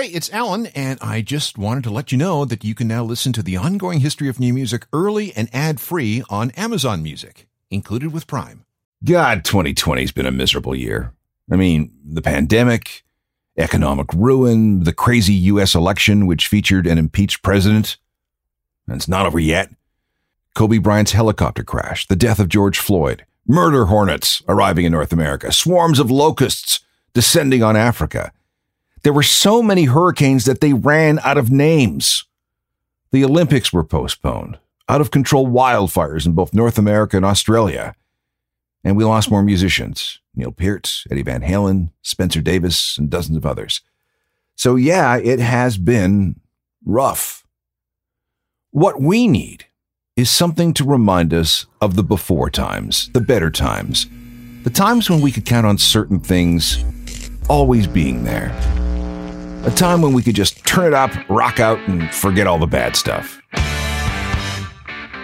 Hey, it's Alan, and I just wanted to let you know that you can now listen to the ongoing history of new music early and ad free on Amazon Music, included with Prime. God, 2020 has been a miserable year. I mean, the pandemic, economic ruin, the crazy U.S. election, which featured an impeached president. And it's not over yet. Kobe Bryant's helicopter crash, the death of George Floyd, murder hornets arriving in North America, swarms of locusts descending on Africa. There were so many hurricanes that they ran out of names. The Olympics were postponed, out of control wildfires in both North America and Australia. And we lost more musicians Neil Peart, Eddie Van Halen, Spencer Davis, and dozens of others. So, yeah, it has been rough. What we need is something to remind us of the before times, the better times, the times when we could count on certain things always being there. A time when we could just turn it up, rock out, and forget all the bad stuff.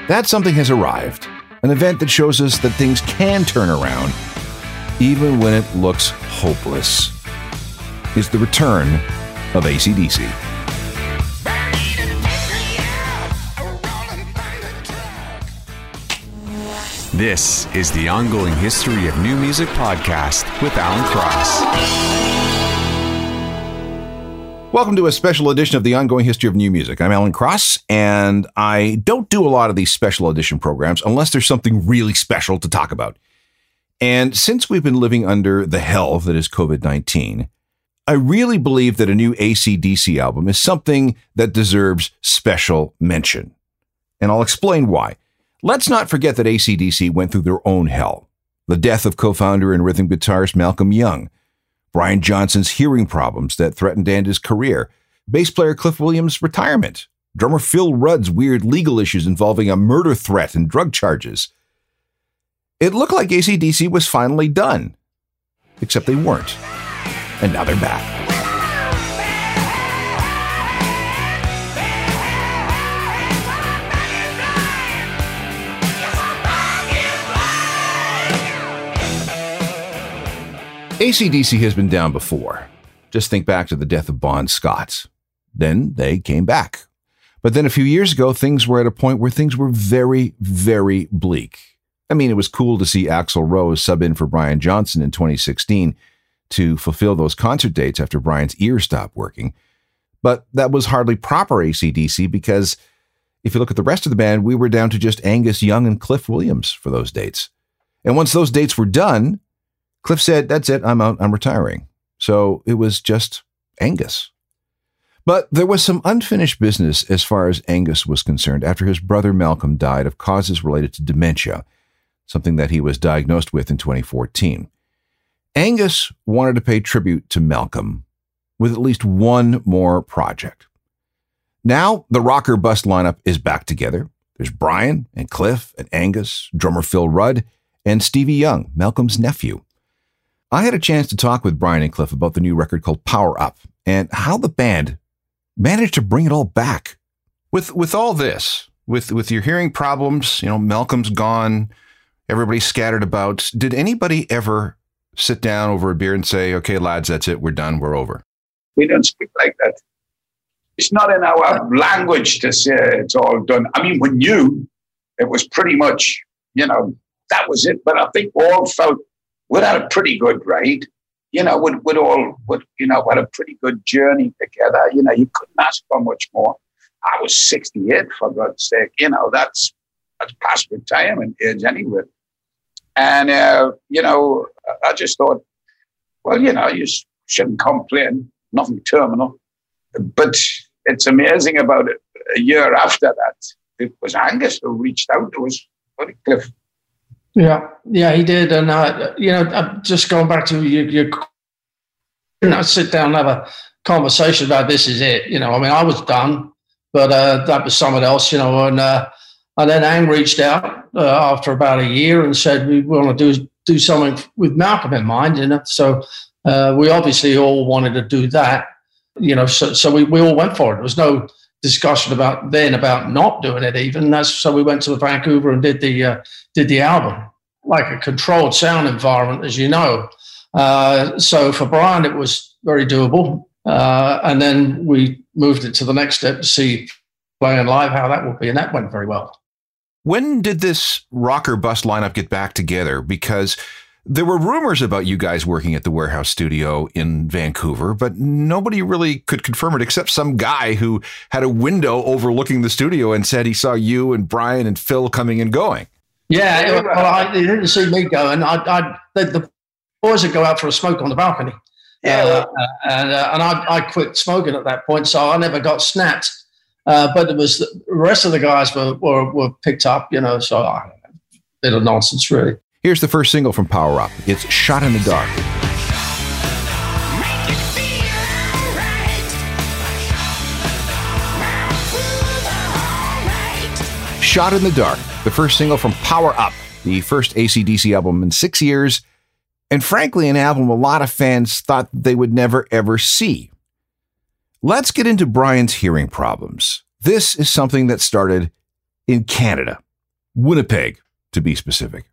That something has arrived, an event that shows us that things can turn around even when it looks hopeless. Is the return of ACDC. This is the ongoing history of new music podcast with Alan Cross. Welcome to a special edition of the ongoing history of new music. I'm Alan Cross, and I don't do a lot of these special edition programs unless there's something really special to talk about. And since we've been living under the hell that is COVID 19, I really believe that a new ACDC album is something that deserves special mention. And I'll explain why. Let's not forget that ACDC went through their own hell. The death of co founder and rhythm guitarist Malcolm Young, Brian Johnson's hearing problems that threatened to his career, bass player Cliff Williams' retirement, drummer Phil Rudd's weird legal issues involving a murder threat and drug charges. It looked like ACDC was finally done, except they weren't. And now they're back. ACDC has been down before. Just think back to the death of Bon Scott. Then they came back. But then a few years ago, things were at a point where things were very, very bleak. I mean, it was cool to see Axl Rose sub in for Brian Johnson in 2016 to fulfill those concert dates after Brian's ear stopped working. But that was hardly proper ACDC because if you look at the rest of the band, we were down to just Angus Young and Cliff Williams for those dates. And once those dates were done, Cliff said, That's it, I'm out, I'm retiring. So it was just Angus. But there was some unfinished business as far as Angus was concerned after his brother Malcolm died of causes related to dementia, something that he was diagnosed with in 2014. Angus wanted to pay tribute to Malcolm with at least one more project. Now the Rock or Bust lineup is back together. There's Brian and Cliff and Angus, drummer Phil Rudd, and Stevie Young, Malcolm's nephew. I had a chance to talk with Brian and Cliff about the new record called Power Up and how the band managed to bring it all back. With with all this, with with your hearing problems, you know, Malcolm's gone, everybody's scattered about. Did anybody ever sit down over a beer and say, "Okay, lads, that's it. We're done. We're over." We don't speak like that. It's not in our language to say it's all done. I mean, we knew it was pretty much, you know, that was it. But I think we all felt we'd had a pretty good ride. You know, we'd, we'd all, would, you know, had a pretty good journey together. You know, you couldn't ask for much more. I was 68, for God's sake. You know, that's, that's past retirement age anyway. And, uh, you know, I just thought, well, you know, you shouldn't complain, nothing terminal. But it's amazing about. A year after that, it was Angus who reached out to us, Cliff. Yeah, yeah, he did. And, uh, you know, uh, just going back to your, your you know, sit down and have a conversation about this is it. You know, I mean, I was done, but uh, that was someone else, you know, and, uh, and then Ang reached out uh, after about a year and said, we want to do, do something with Malcolm in mind, you know. So uh, we obviously all wanted to do that, you know, so, so we, we all went for it. There was no discussion about then about not doing it even. That's, so we went to Vancouver and did the, uh, did the album, like a controlled sound environment, as you know. Uh, so for Brian, it was very doable. Uh, and then we moved it to the next step to see playing live how that would be, and that went very well. When did this Rock or Bust lineup get back together? Because there were rumors about you guys working at the warehouse studio in Vancouver, but nobody really could confirm it except some guy who had a window overlooking the studio and said he saw you and Brian and Phil coming and going. Yeah, well, I, they didn't see me going. I, I the, the, boys would go out for a smoke on the balcony. Yeah, uh, and uh, and I, I quit smoking at that point, so I never got snapped. Uh, but it was the rest of the guys were, were, were picked up, you know. So I, bit of nonsense, really. Here's the first single from Power Up. It's "Shot in the Dark." Shot in the Dark, the first single from Power Up, the first ACDC album in six years, and frankly, an album a lot of fans thought they would never ever see. Let's get into Brian's hearing problems. This is something that started in Canada, Winnipeg, to be specific.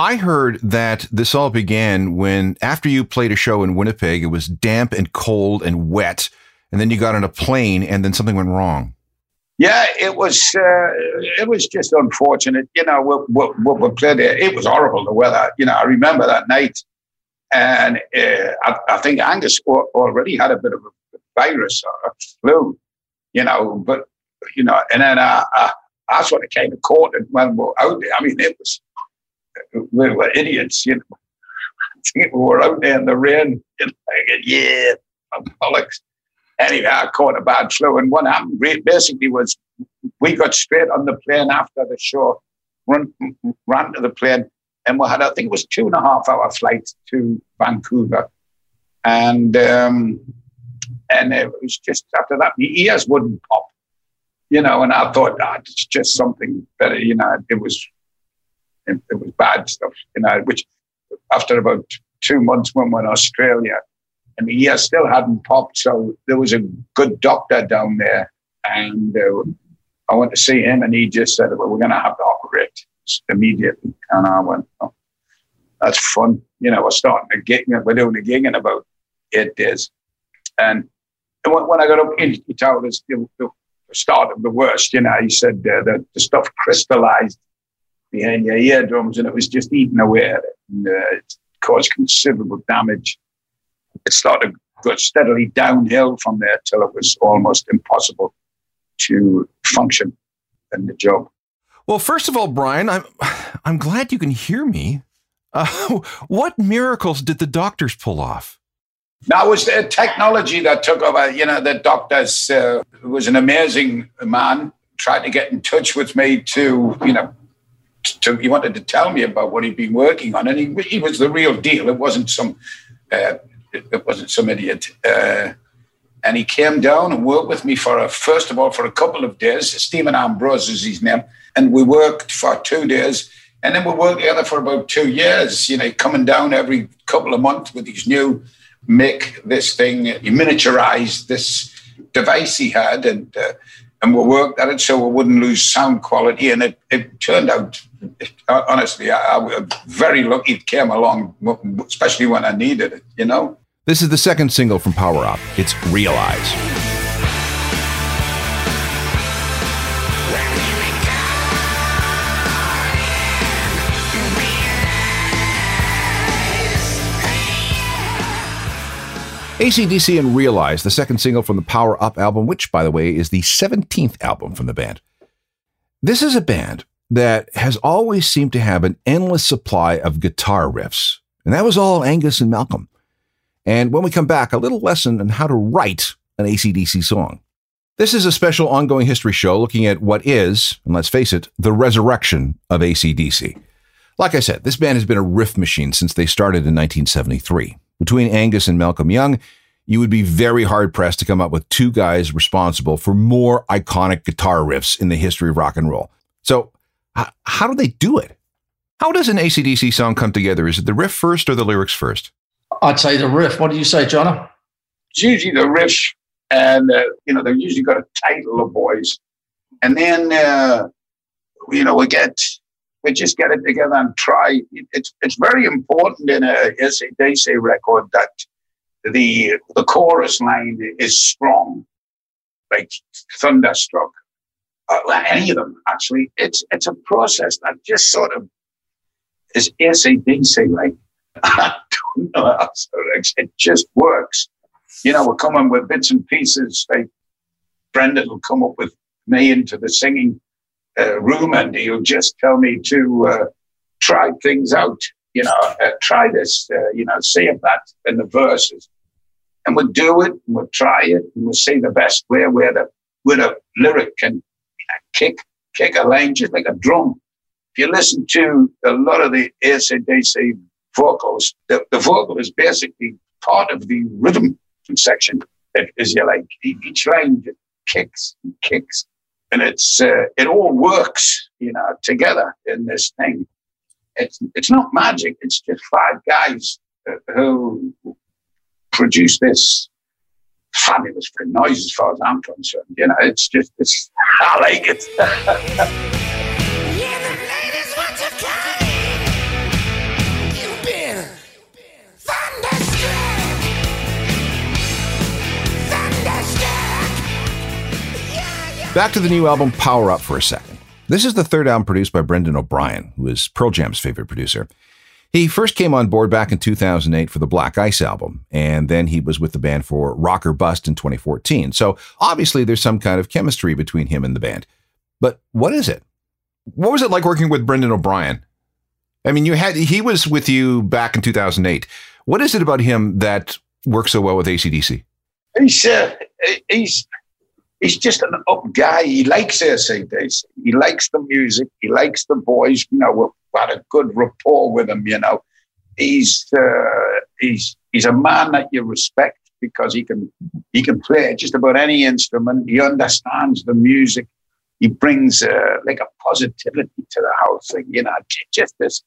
I heard that this all began when, after you played a show in Winnipeg, it was damp and cold and wet, and then you got on a plane and then something went wrong. Yeah, it was uh, it was just unfortunate. You know, what we, we, played it. It was horrible the weather. You know, I remember that night, and uh, I, I, think Angus already had a bit of a virus or a flu. You know, but you know, and then I, I, I sort of came to court and when we were out there, I mean, it was, we were idiots, you know. we were out there in the rain, and I like, yeah, bollocks. Anyway, I caught a bad flu. And what happened basically was we got straight on the plane after the show, run, ran to the plane, and we had, I think it was two and a half hour flight to Vancouver. And um, and it was just after that, my ears wouldn't pop you know, and I thought, ah, it's just something better, you know, it was, it, was bad stuff, you know, which after about two months when we were in Australia, and the ear still hadn't popped. So there was a good doctor down there, and uh, I went to see him, and he just said, well, we're going to have to operate immediately. And I went, oh, that's fun. You know, we're starting a gig, we're doing a gig in about eight days. And when I got up, he told us, the start of the worst. You know, he said uh, that the stuff crystallized behind your eardrums and it was just eating away at it and uh, it caused considerable damage. It started go steadily downhill from there till it was almost impossible to function in the job. Well, first of all, Brian, I'm I'm glad you can hear me. Uh, what miracles did the doctors pull off? Now, it was the technology that took over. You know, the doctors uh, was an amazing man. Tried to get in touch with me to, you know, to, he wanted to tell me about what he'd been working on, and he, he was the real deal. It wasn't some, uh, it wasn't some idiot. Uh, and he came down and worked with me for a, first of all for a couple of days. Stephen Ambrose is his name, and we worked for two days, and then we worked together for about two years. You know, coming down every couple of months with his new make this thing, he miniaturized this device he had and uh, and we worked at it so we wouldn't lose sound quality. And it, it turned out, honestly, I, I was very lucky it came along, especially when I needed it, you know? This is the second single from Power Up. It's Realize. ACDC and Realize, the second single from the Power Up album, which, by the way, is the 17th album from the band. This is a band that has always seemed to have an endless supply of guitar riffs, and that was all Angus and Malcolm. And when we come back, a little lesson on how to write an ACDC song. This is a special ongoing history show looking at what is, and let's face it, the resurrection of ACDC. Like I said, this band has been a riff machine since they started in 1973. Between Angus and Malcolm Young, you would be very hard pressed to come up with two guys responsible for more iconic guitar riffs in the history of rock and roll. So, h- how do they do it? How does an ACDC song come together? Is it the riff first or the lyrics first? I'd say the riff. What do you say, John? It's usually the riff, and uh, you know they've usually got a title, of boys, and then uh, you know we get we just get it together and try. It's it's very important in a ACDC record that the the chorus line is strong, like thunderstruck. Uh, any of them actually, it's it's a process that just sort of is ACDC like. I don't know how to, it just works. You know, we're coming with bits and pieces. Like Brendan will come up with me into the singing uh, room, and he'll just tell me to uh, try things out you know, uh, try this, uh, you know, see if that in the verses. And we'll do it, and we'll try it, and we'll see the best way where the, where the lyric can kick, kick a line just like a drum. If you listen to a lot of the ACDC vocals, the, the vocal is basically part of the rhythm section. It is you like each line kicks and kicks, and it's uh, it all works, you know, together in this thing it's it's not magic. It's just five guys who produce this fabulous noise, as far as I'm concerned. You know, it's just it's I like it. Back to the new album Power Up for a second. This is the third album produced by Brendan O'Brien, who is Pearl Jam's favorite producer. He first came on board back in 2008 for the Black Ice album, and then he was with the band for Rock or Bust in 2014. So obviously there's some kind of chemistry between him and the band. But what is it? What was it like working with Brendan O'Brien? I mean, you had he was with you back in 2008. What is it about him that works so well with ACDC? He's uh, he's he's just an up guy. He likes ACDC. He likes the music. He likes the boys. You know, we've had a good rapport with him. You know, he's uh, he's he's a man that you respect because he can he can play just about any instrument. He understands the music. He brings uh, like a positivity to the whole thing. You know, just this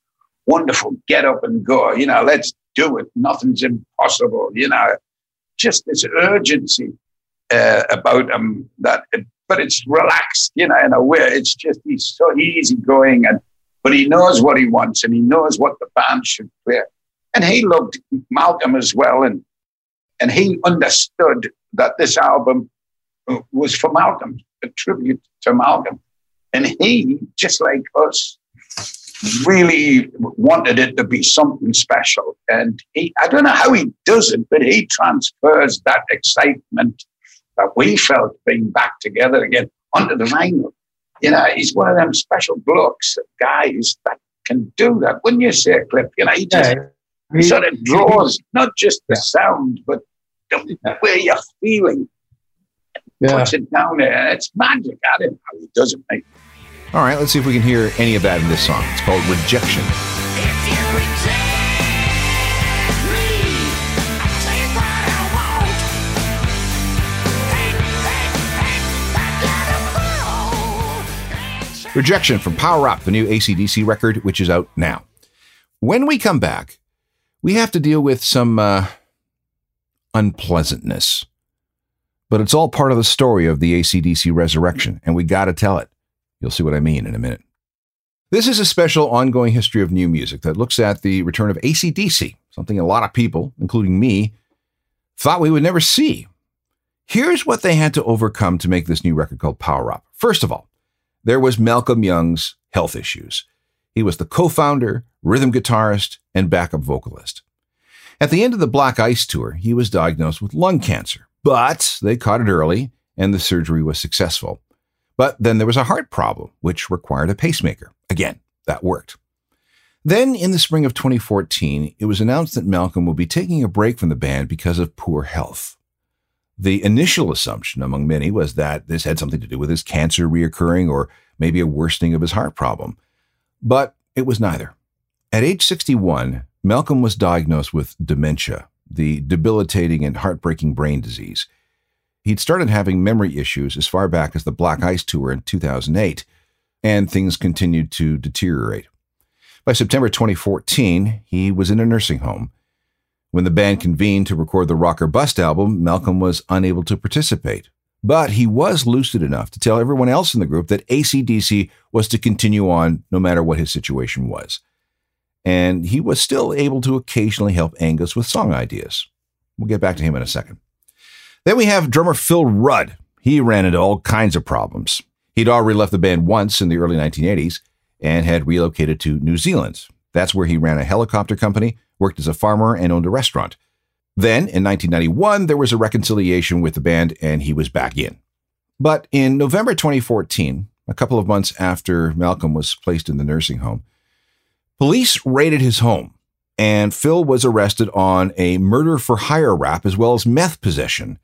wonderful get up and go. You know, let's do it. Nothing's impossible. You know, just this urgency uh, about him that, it, but it's relaxed, you know, in a way. It's just he's so easygoing, and but he knows what he wants and he knows what the band should play. And he loved Malcolm as well, and and he understood that this album was for Malcolm, a tribute to Malcolm, and he, just like us, really wanted it to be something special. And he, I don't know how he does it, but he transfers that excitement that we felt being back together again under the vinyl. You know, he's one of them special blokes, guys that can do that. Wouldn't you say, Cliff? You know, he just yeah. he sort of draws not just the sound, but the yeah. way you're feeling. Yeah. Puts it down there. It's magic. I don't know how he does it, mate. All right, let's see if we can hear any of that in this song. It's called Rejection. Rejection from Power Up, the new ACDC record, which is out now. When we come back, we have to deal with some uh, unpleasantness. But it's all part of the story of the ACDC resurrection, and we got to tell it. You'll see what I mean in a minute. This is a special ongoing history of new music that looks at the return of ACDC, something a lot of people, including me, thought we would never see. Here's what they had to overcome to make this new record called Power Up. First of all, there was Malcolm Young's health issues. He was the co founder, rhythm guitarist, and backup vocalist. At the end of the Black Ice tour, he was diagnosed with lung cancer, but they caught it early and the surgery was successful. But then there was a heart problem, which required a pacemaker. Again, that worked. Then, in the spring of 2014, it was announced that Malcolm would be taking a break from the band because of poor health. The initial assumption among many was that this had something to do with his cancer reoccurring or maybe a worsening of his heart problem. But it was neither. At age 61, Malcolm was diagnosed with dementia, the debilitating and heartbreaking brain disease. He'd started having memory issues as far back as the Black Ice Tour in 2008, and things continued to deteriorate. By September 2014, he was in a nursing home when the band convened to record the Rock or Bust album, Malcolm was unable to participate. But he was lucid enough to tell everyone else in the group that ACDC was to continue on no matter what his situation was. And he was still able to occasionally help Angus with song ideas. We'll get back to him in a second. Then we have drummer Phil Rudd. He ran into all kinds of problems. He'd already left the band once in the early 1980s and had relocated to New Zealand. That's where he ran a helicopter company, worked as a farmer, and owned a restaurant. Then, in 1991, there was a reconciliation with the band and he was back in. But in November 2014, a couple of months after Malcolm was placed in the nursing home, police raided his home and Phil was arrested on a murder for hire rap as well as meth possession.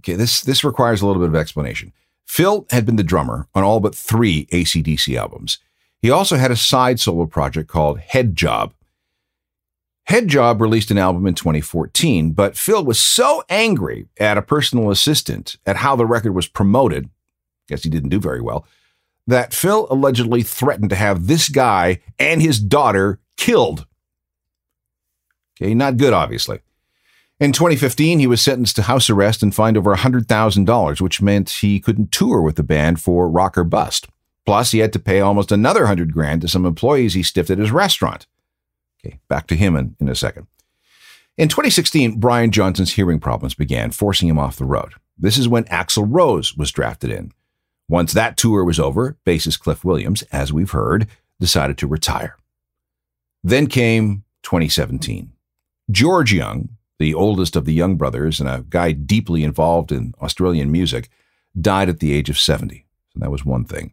Okay, this, this requires a little bit of explanation. Phil had been the drummer on all but three ACDC albums. He also had a side solo project called Head Job. Head Job released an album in 2014, but Phil was so angry at a personal assistant at how the record was promoted, guess he didn't do very well, that Phil allegedly threatened to have this guy and his daughter killed. Okay, not good, obviously. In 2015, he was sentenced to house arrest and fined over $100,000, which meant he couldn't tour with the band for Rock or Bust. Plus, he had to pay almost another 100 grand to some employees he stiffed at his restaurant. Okay, back to him in, in a second. In 2016, Brian Johnson's hearing problems began, forcing him off the road. This is when Axl Rose was drafted in. Once that tour was over, bassist Cliff Williams, as we've heard, decided to retire. Then came 2017. George Young, the oldest of the Young brothers and a guy deeply involved in Australian music, died at the age of 70. So that was one thing.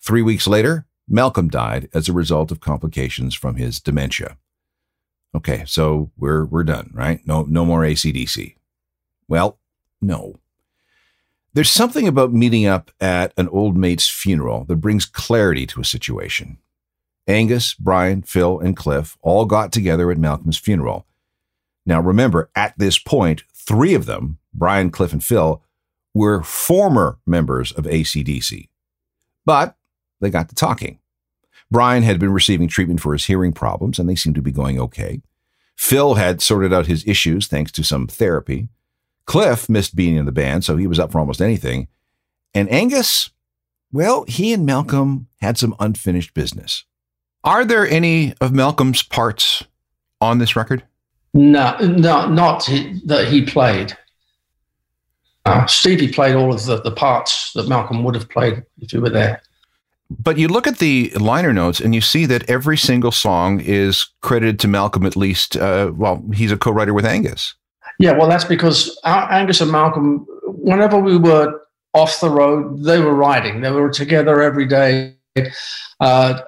Three weeks later, Malcolm died as a result of complications from his dementia. Okay, so we're we're done, right? No no more ACDC. Well, no. There's something about meeting up at an old mate's funeral that brings clarity to a situation. Angus, Brian, Phil, and Cliff all got together at Malcolm's funeral now, remember, at this point, three of them, Brian, Cliff, and Phil, were former members of ACDC. But they got to talking. Brian had been receiving treatment for his hearing problems, and they seemed to be going okay. Phil had sorted out his issues thanks to some therapy. Cliff missed being in the band, so he was up for almost anything. And Angus, well, he and Malcolm had some unfinished business. Are there any of Malcolm's parts on this record? No, no, not that he played. Uh, Stevie played all of the, the parts that Malcolm would have played if he were there. But you look at the liner notes and you see that every single song is credited to Malcolm at least. Uh, well, he's a co writer with Angus. Yeah, well, that's because Angus and Malcolm, whenever we were off the road, they were writing. They were together every day uh,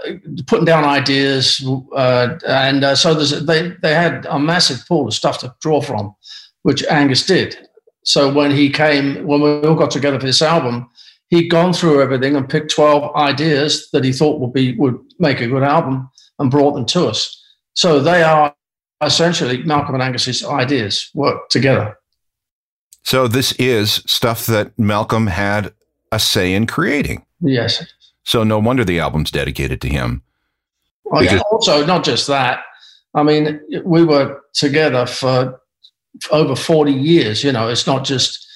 putting down ideas, uh, and uh, so they they had a massive pool of stuff to draw from, which Angus did. So when he came, when we all got together for this album, he'd gone through everything and picked twelve ideas that he thought would be would make a good album and brought them to us. So they are essentially Malcolm and Angus's ideas worked together. So this is stuff that Malcolm had a say in creating. Yes. So no wonder the album's dedicated to him. Well, yeah, also, not just that. I mean, we were together for over 40 years. You know, it's not just,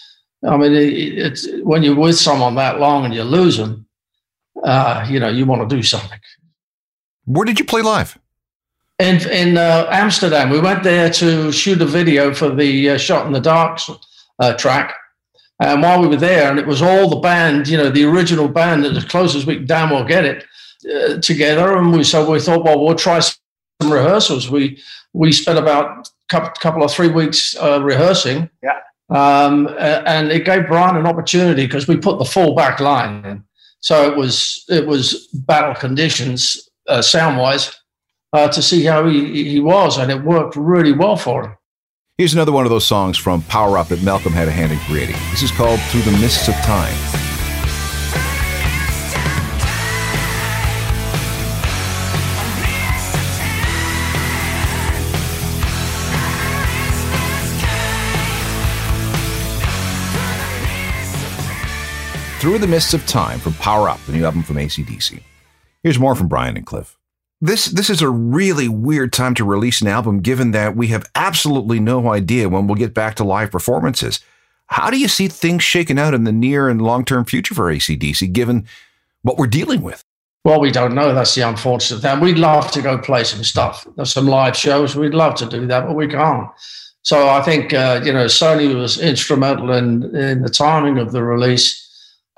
I mean, it's when you're with someone that long and you lose them, uh, you know, you want to do something. Where did you play live? In, in uh, Amsterdam. We went there to shoot a video for the uh, Shot in the Dark uh, track. And while we were there, and it was all the band, you know, the original band, as close as we can damn well get it uh, together. And we so we thought, well, we'll try some rehearsals. We we spent about couple, couple of three weeks uh, rehearsing. Yeah. Um, and it gave Brian an opportunity because we put the full back line in. So it was it was battle conditions uh, sound wise uh, to see how he, he was, and it worked really well for him. Here's another one of those songs from Power Up that Malcolm had a hand in creating. This is called Through the Mists of Time. Through the Mists of Time from Power Up, the new album from ACDC. Here's more from Brian and Cliff. This this is a really weird time to release an album given that we have absolutely no idea when we'll get back to live performances. How do you see things shaking out in the near and long-term future for ACDC given what we're dealing with? Well, we don't know. That's the unfortunate thing. We'd love to go play some stuff. There's some live shows. We'd love to do that, but we can't. So I think uh, you know Sony was instrumental in in the timing of the release,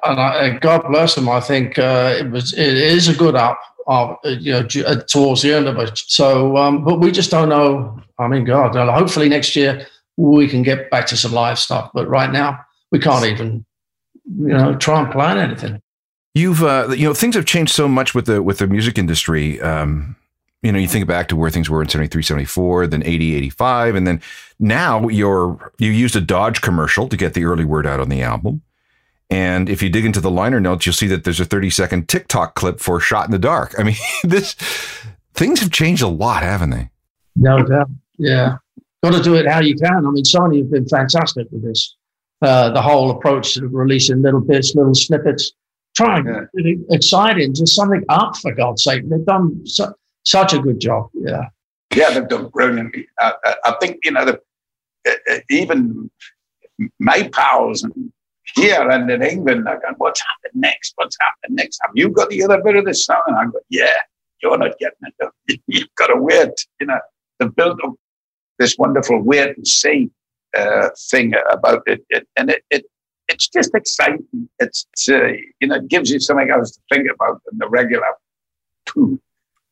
and, I, God bless them. I think uh, it was it is a good up. Uh, you know, uh, towards the end of it. So, um, but we just don't know. I mean, God, hopefully next year we can get back to some live stuff. But right now, we can't even, you know, try and plan anything. You've, uh, you know, things have changed so much with the with the music industry. Um, you know, you think back to where things were in 73, 74, then 80, 85, and then now you're you used a Dodge commercial to get the early word out on the album. And if you dig into the liner notes, you'll see that there's a 30 second TikTok clip for Shot in the Dark. I mean, this things have changed a lot, haven't they? No doubt. Yeah. Got to do it how you can. I mean, Sony have been fantastic with this. Uh, the whole approach to releasing little bits, little snippets, trying yeah. exciting, just something up for God's sake. They've done su- such a good job. Yeah. Yeah, they've done brilliantly. I, I, I think, you know, the, uh, even May pals and here and in England, I go, what's happening next? What's happening next? Have you got the other bit of the song? And I go, yeah, you're not getting it. You've got to wait. You know, the build up this wonderful wait and see uh, thing about it. it and it, it, it's just exciting. It's, uh, you know, it gives you something else to think about than the regular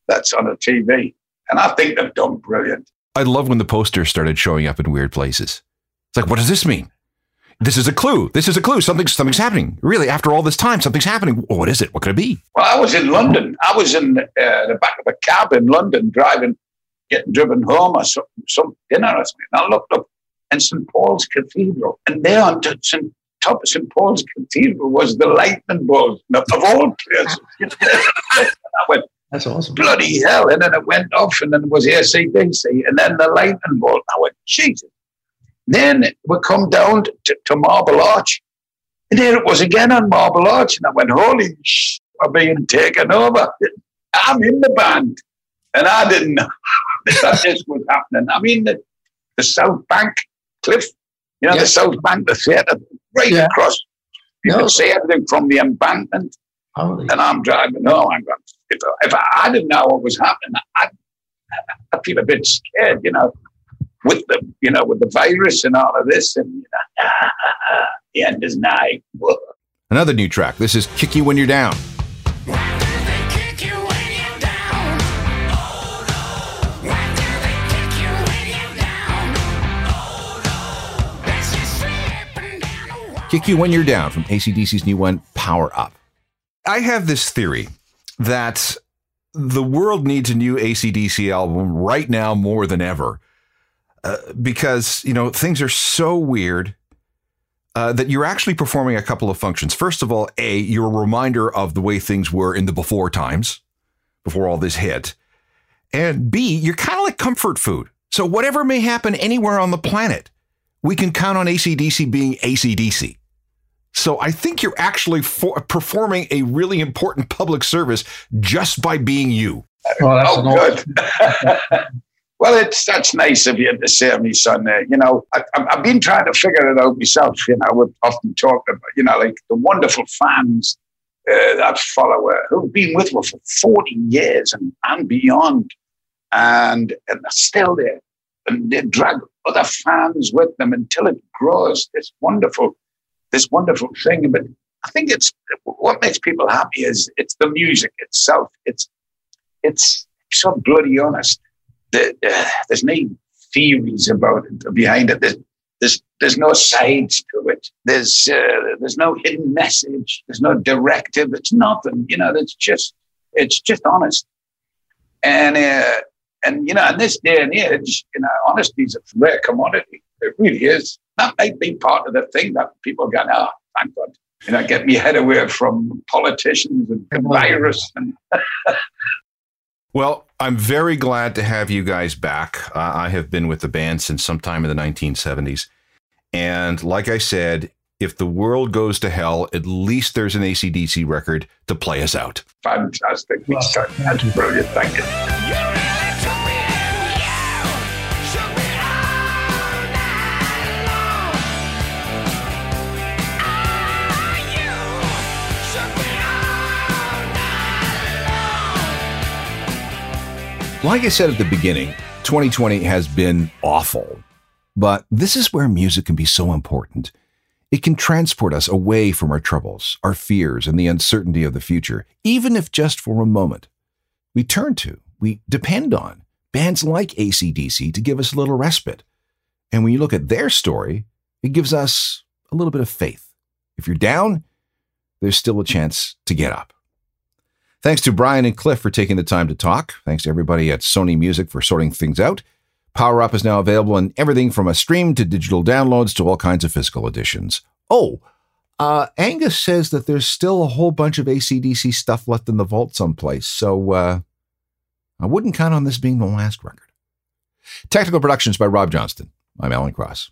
that's on a TV. And I think they've done brilliant. I love when the posters started showing up in weird places. It's like, what does this mean? This is a clue. This is a clue. Something, something's happening. Really, after all this time, something's happening. what is it? What could it be? Well, I was in London. I was in uh, the back of a cab in London, driving, getting driven home or some, some dinner or something. And I looked up, and St Paul's Cathedral, and there on t- St. top of St Paul's Cathedral was the lightning bolt of, of all places. I went, that's awesome. Bloody hell. And then it went off, and then it was ACDC, and then the lightning bolt. I went, Jesus. Then we come down to, to Marble Arch. And there it was again on Marble Arch. And I went, holy sh, I'm being taken over. I'm in the band. And I didn't know that this was happening. I mean, the, the South Bank cliff, you know, yeah. the South Bank, the theatre, right yeah. across. You no. could see everything from the embankment. Holy. And I'm driving home. I'm going, if, if I, I, didn't know what was happening, I, I feel a bit scared, you know with the you know with the virus and all of this, and you know, the end is nigh. Another new track. This is "Kick You When You're Down." Kick You When You're Down from ACDC's new one, Power Up. I have this theory that the world needs a new ACDC album right now more than ever uh, because you know things are so weird uh, that you're actually performing a couple of functions. First of all, a you're a reminder of the way things were in the before times, before all this hit, and b you're kind of like comfort food. So whatever may happen anywhere on the planet, we can count on ACDC being ACDC. So I think you're actually for- performing a really important public service just by being you. Well, oh, good. Well, it's that's nice of you to say me, son. You know, I, have been trying to figure it out myself. You know, we've often talked about, you know, like the wonderful fans uh, that follow her who've been with her for 40 years and, and beyond. And, and they're still there. And they drag other fans with them until it grows this wonderful, this wonderful thing. But I think it's what makes people happy is it's the music itself. It's, it's so bloody honest the, uh, there's no theories about it behind it. There's, there's, there's no sides to it. There's, uh, there's no hidden message. There's no directive. It's nothing. You know, it's just, it's just honest. And, uh, and you know, in this day and age, you know, honesty is a rare commodity. It really is. That might be part of the thing that people go, oh, thank God. You know, get me head away from politicians and virus and Well, I'm very glad to have you guys back. Uh, I have been with the band since sometime in the 1970s. And like I said, if the world goes to hell, at least there's an ACDC record to play us out. Fantastic. That's brilliant. Thank you. Like I said at the beginning, 2020 has been awful. But this is where music can be so important. It can transport us away from our troubles, our fears, and the uncertainty of the future, even if just for a moment. We turn to, we depend on bands like ACDC to give us a little respite. And when you look at their story, it gives us a little bit of faith. If you're down, there's still a chance to get up. Thanks to Brian and Cliff for taking the time to talk. Thanks to everybody at Sony Music for sorting things out. Power Up is now available in everything from a stream to digital downloads to all kinds of physical editions. Oh, uh, Angus says that there's still a whole bunch of ACDC stuff left in the vault someplace, so uh, I wouldn't count on this being the last record. Technical productions by Rob Johnston. I'm Alan Cross.